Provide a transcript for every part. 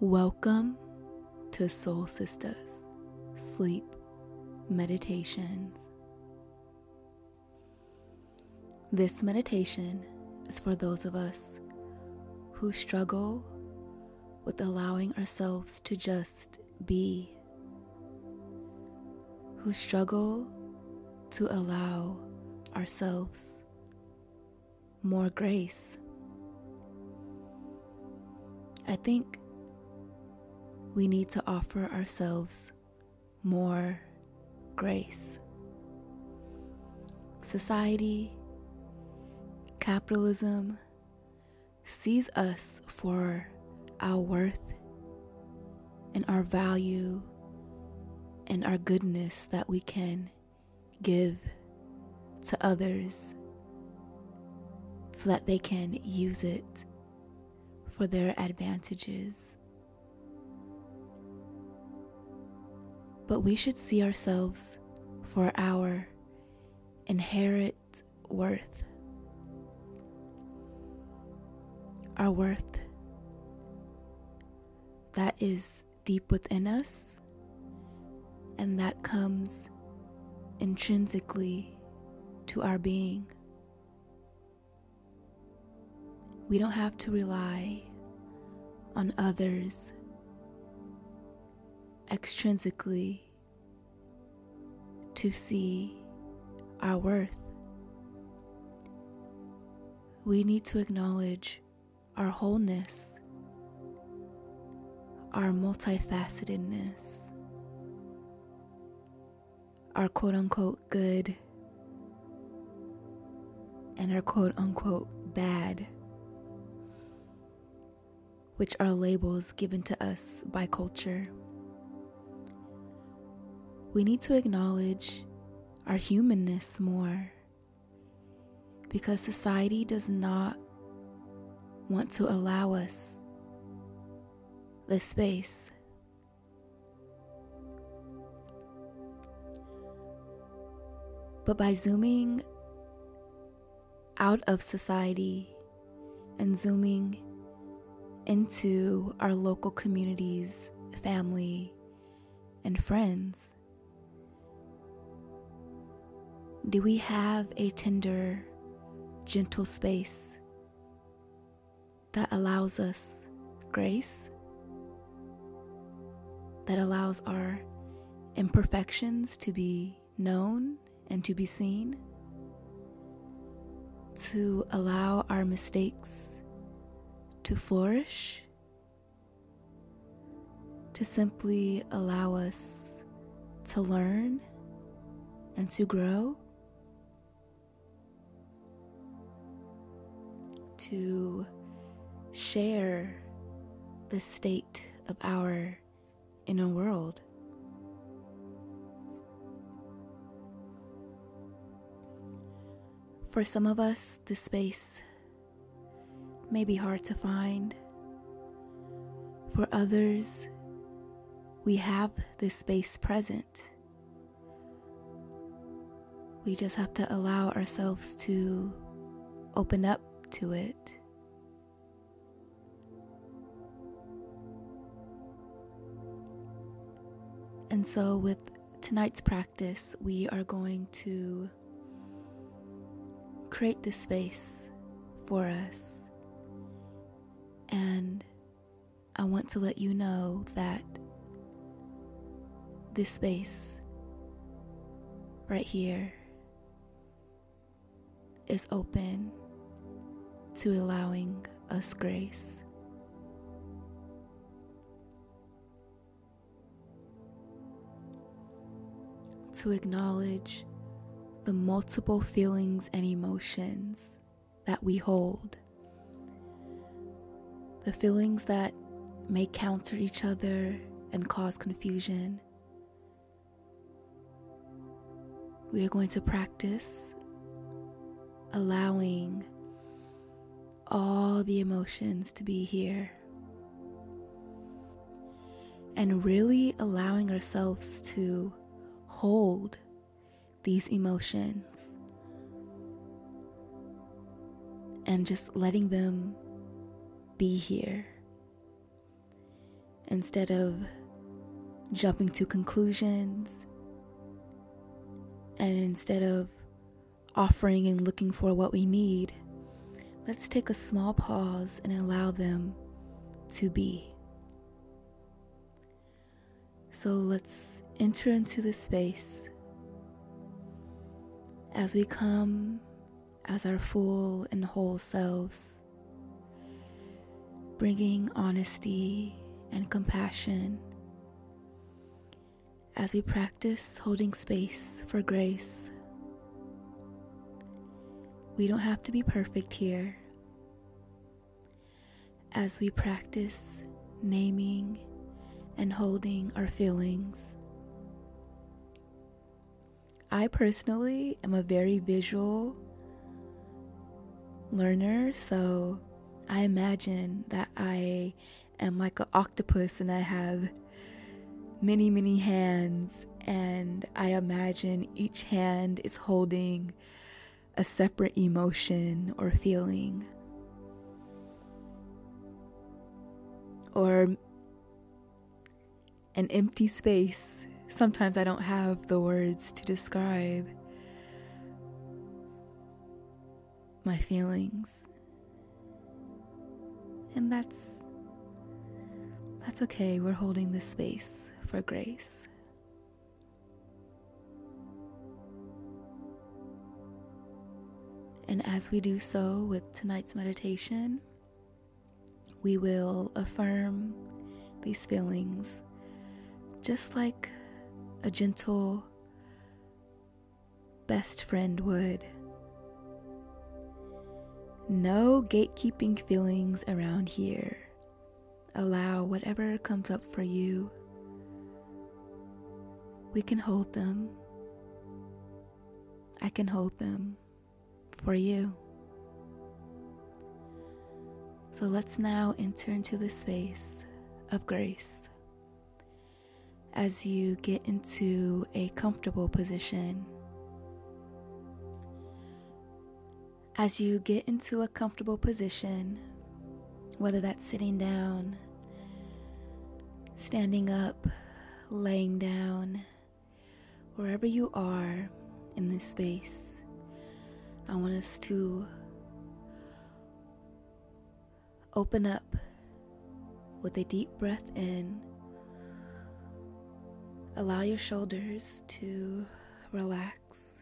Welcome to Soul Sistas Sleep Meditations. This meditation is for those of us who struggle with allowing ourselves to just be, who struggle to allow ourselves more grace. I think we need to offer ourselves more grace. Society, capitalism sees us for our worth and our value and our goodness that we can give to others so that they can use it for their advantages. But we should see ourselves for our inherent worth. Our worth that is deep within us and that comes intrinsically to our being. We don't have to rely on others extrinsically to see our worth. We need to acknowledge our wholeness, our multifacetedness, our quote unquote good, and our quote unquote bad, which are labels given to us by culture. We need to acknowledge our humanness more because society does not want to allow us the space. But by zooming out of society and zooming into our local communities, family, and friends, do we have a tender, gentle space that allows us grace, that allows our imperfections to be known and to be seen, to allow our mistakes to flourish, to simply allow us to learn and to grow. To share the state of our inner world. For some of us, this space may be hard to find. For others, we have this space present. We just have to allow ourselves to open up to it. And so, with tonight's practice, we are going to create this space for us. And I want to let you know that this space right here is open to allowing us grace. To acknowledge the multiple feelings and emotions that we hold. The feelings that may counter each other and cause confusion. We are going to practice allowing all the emotions to be here. And really allowing ourselves to hold these emotions and just letting them be here instead of jumping to conclusions, and instead of offering and looking for what we need, let's take a small pause and allow them to be. So let's enter into the space as we come as our full and whole selves, bringing honesty and compassion as we practice holding space for grace. We don't have to be perfect here. As we practice naming and holding our feelings. I personally am a very visual learner, so I imagine that I am like an octopus and I have many, many hands, and I imagine each hand is holding a separate emotion or feeling. Or an empty space. Sometimes I don't have the words to describe my feelings. And that's that's okay. We're holding this space for grace. And as we do so with tonight's meditation, we will affirm these feelings just like a gentle best friend would. No gatekeeping feelings around here. Allow whatever comes up for you. We can hold them. I can hold them for you. So let's now enter into the space of grace as you get into a comfortable position. As you get into a comfortable position, whether that's sitting down, standing up, laying down, wherever you are in this space, I want us to open up with a deep breath in Allow your shoulders to relax.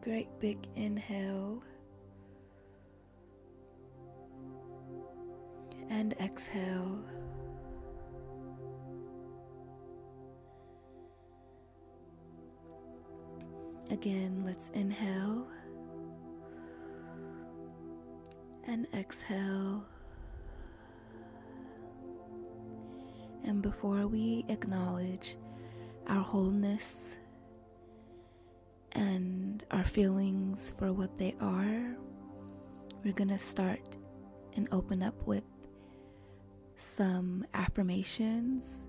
Great big inhale and exhale. Again, let's inhale and exhale. And before we acknowledge our wholeness and our feelings for what they are, we're going to start and open up with some affirmations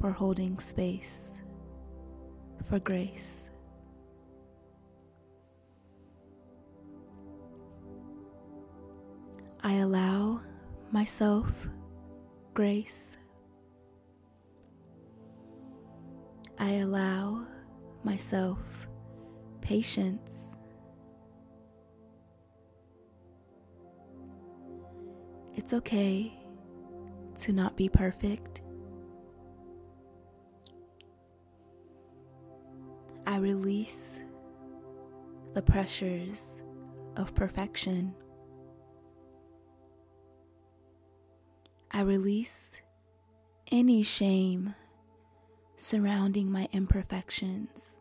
for holding space for grace. I allow myself grace. I allow myself patience. It's okay to not be perfect. I release the pressures of perfection. I release any shame surrounding my imperfections.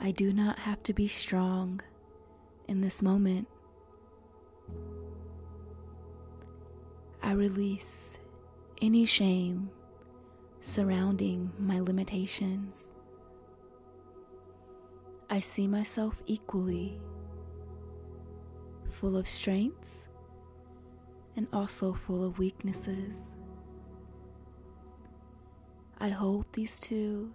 I do not have to be strong in this moment. I release any shame surrounding my limitations. I see myself equally full of strengths and also full of weaknesses. I hold these two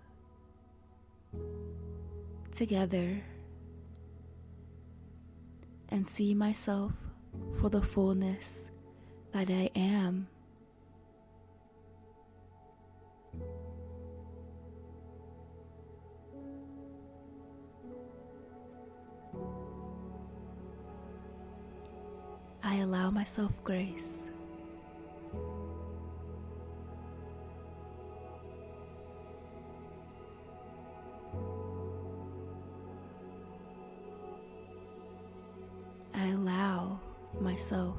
together and see myself for the fullness that I am. Allow myself grace. I allow myself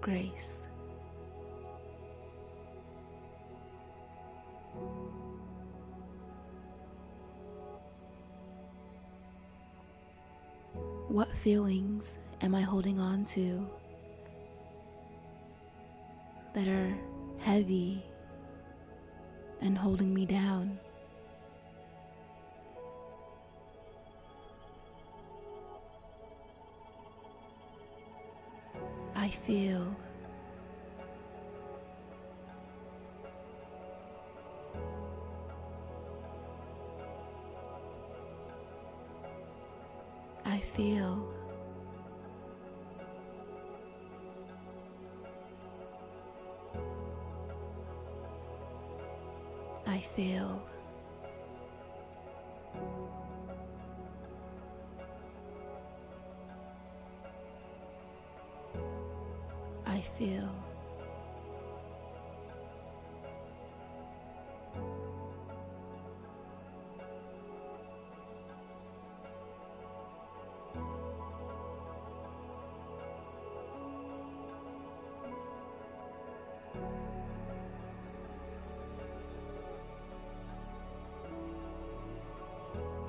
grace. What feelings am I holding on to that are heavy and holding me down? I feel. I feel. I feel.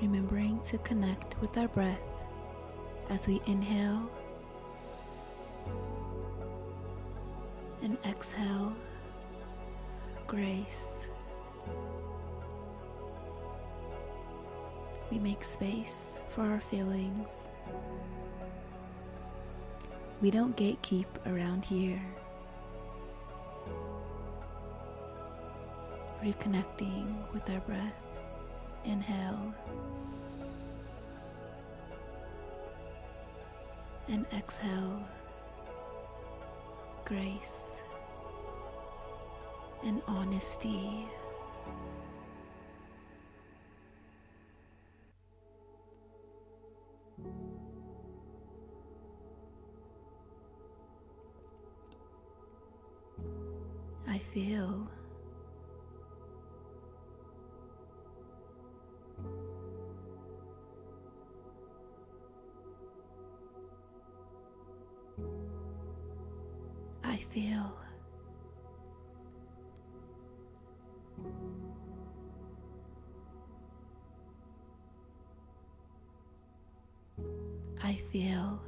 Remembering to connect with our breath as we inhale and exhale grace. We make space for our feelings. We don't gatekeep around here. Reconnecting with our breath. Inhale. And exhale. Grace. And honesty. I feel.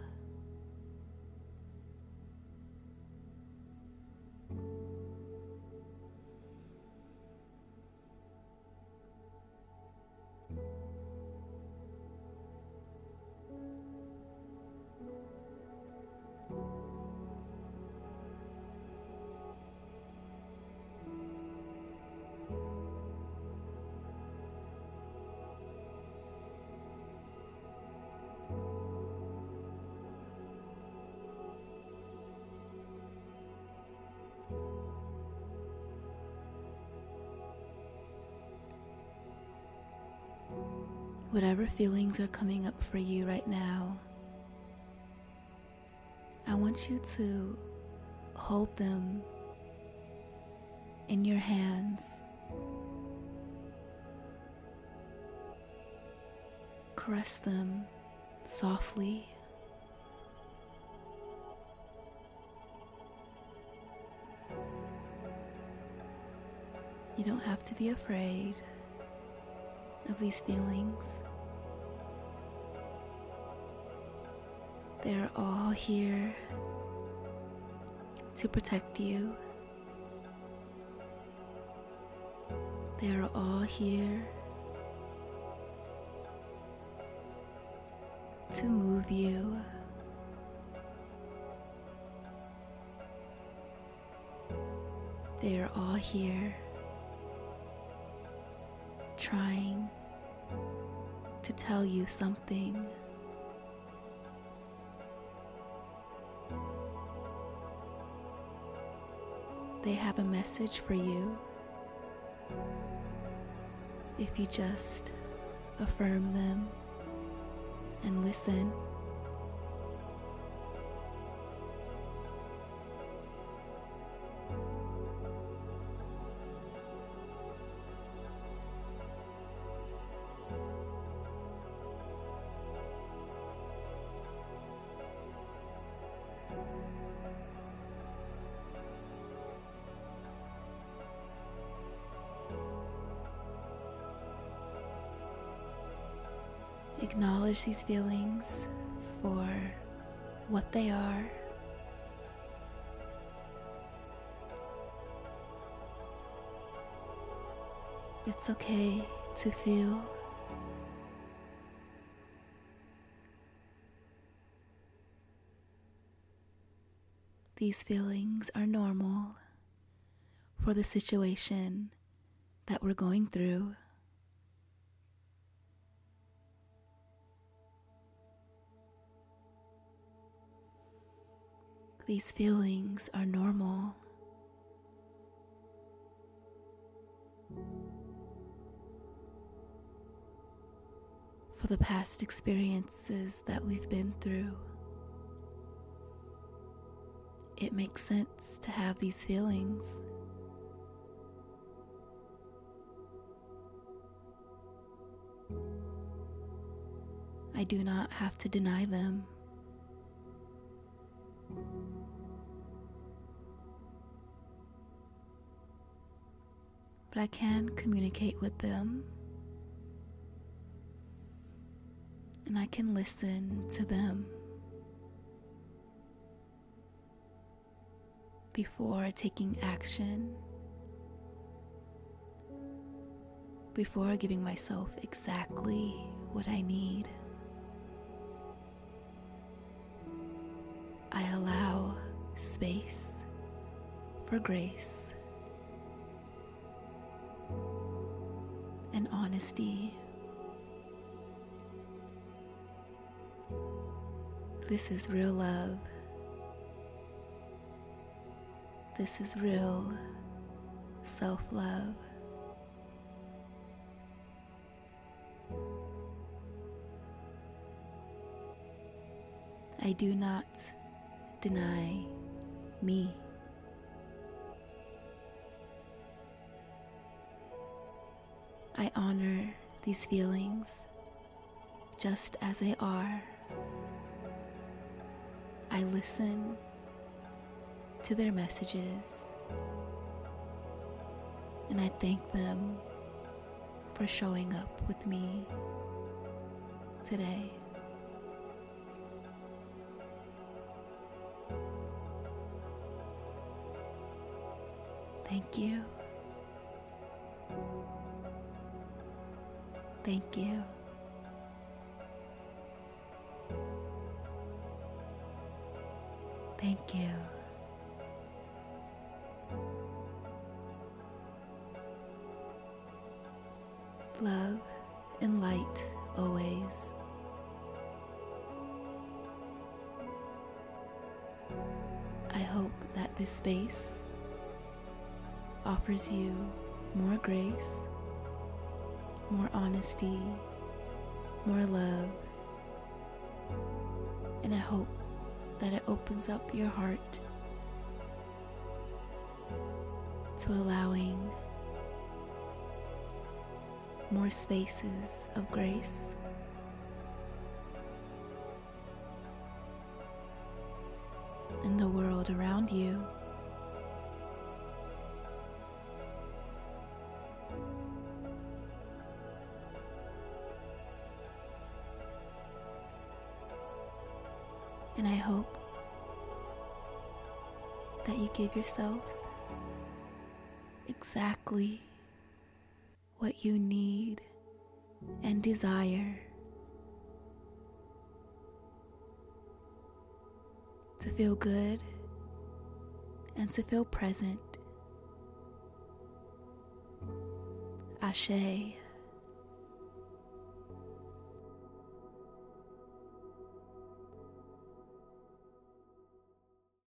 Whatever feelings are coming up for you right now, I want you to hold them in your hands. Caress them softly. You don't have to be afraid of these feelings. They're all here to protect you. They are all here to move you. They are all here trying to tell you something. They have a message for you if you just affirm them and listen. Acknowledge these feelings for what they are. It's okay to feel. These feelings are normal for the situation that we're going through. These feelings are normal. For the past experiences that we've been through, it makes sense to have these feelings. I do not have to deny them. But I can communicate with them. And I can listen to them before taking action, before giving myself exactly what I need. I allow space for grace. And honesty. This is real love. This is real self love. I do not deny me. I honor these feelings just as they are. I listen to their messages and I thank them for showing up with me today. Thank you. Thank you. Thank you. Love and light always. I hope that this space offers you more grace more honesty, more love. And I hope that it opens up your heart to allowing more spaces of grace. In the world around you. And I hope that you give yourself exactly what you need and desire to feel good and to feel present. Asé.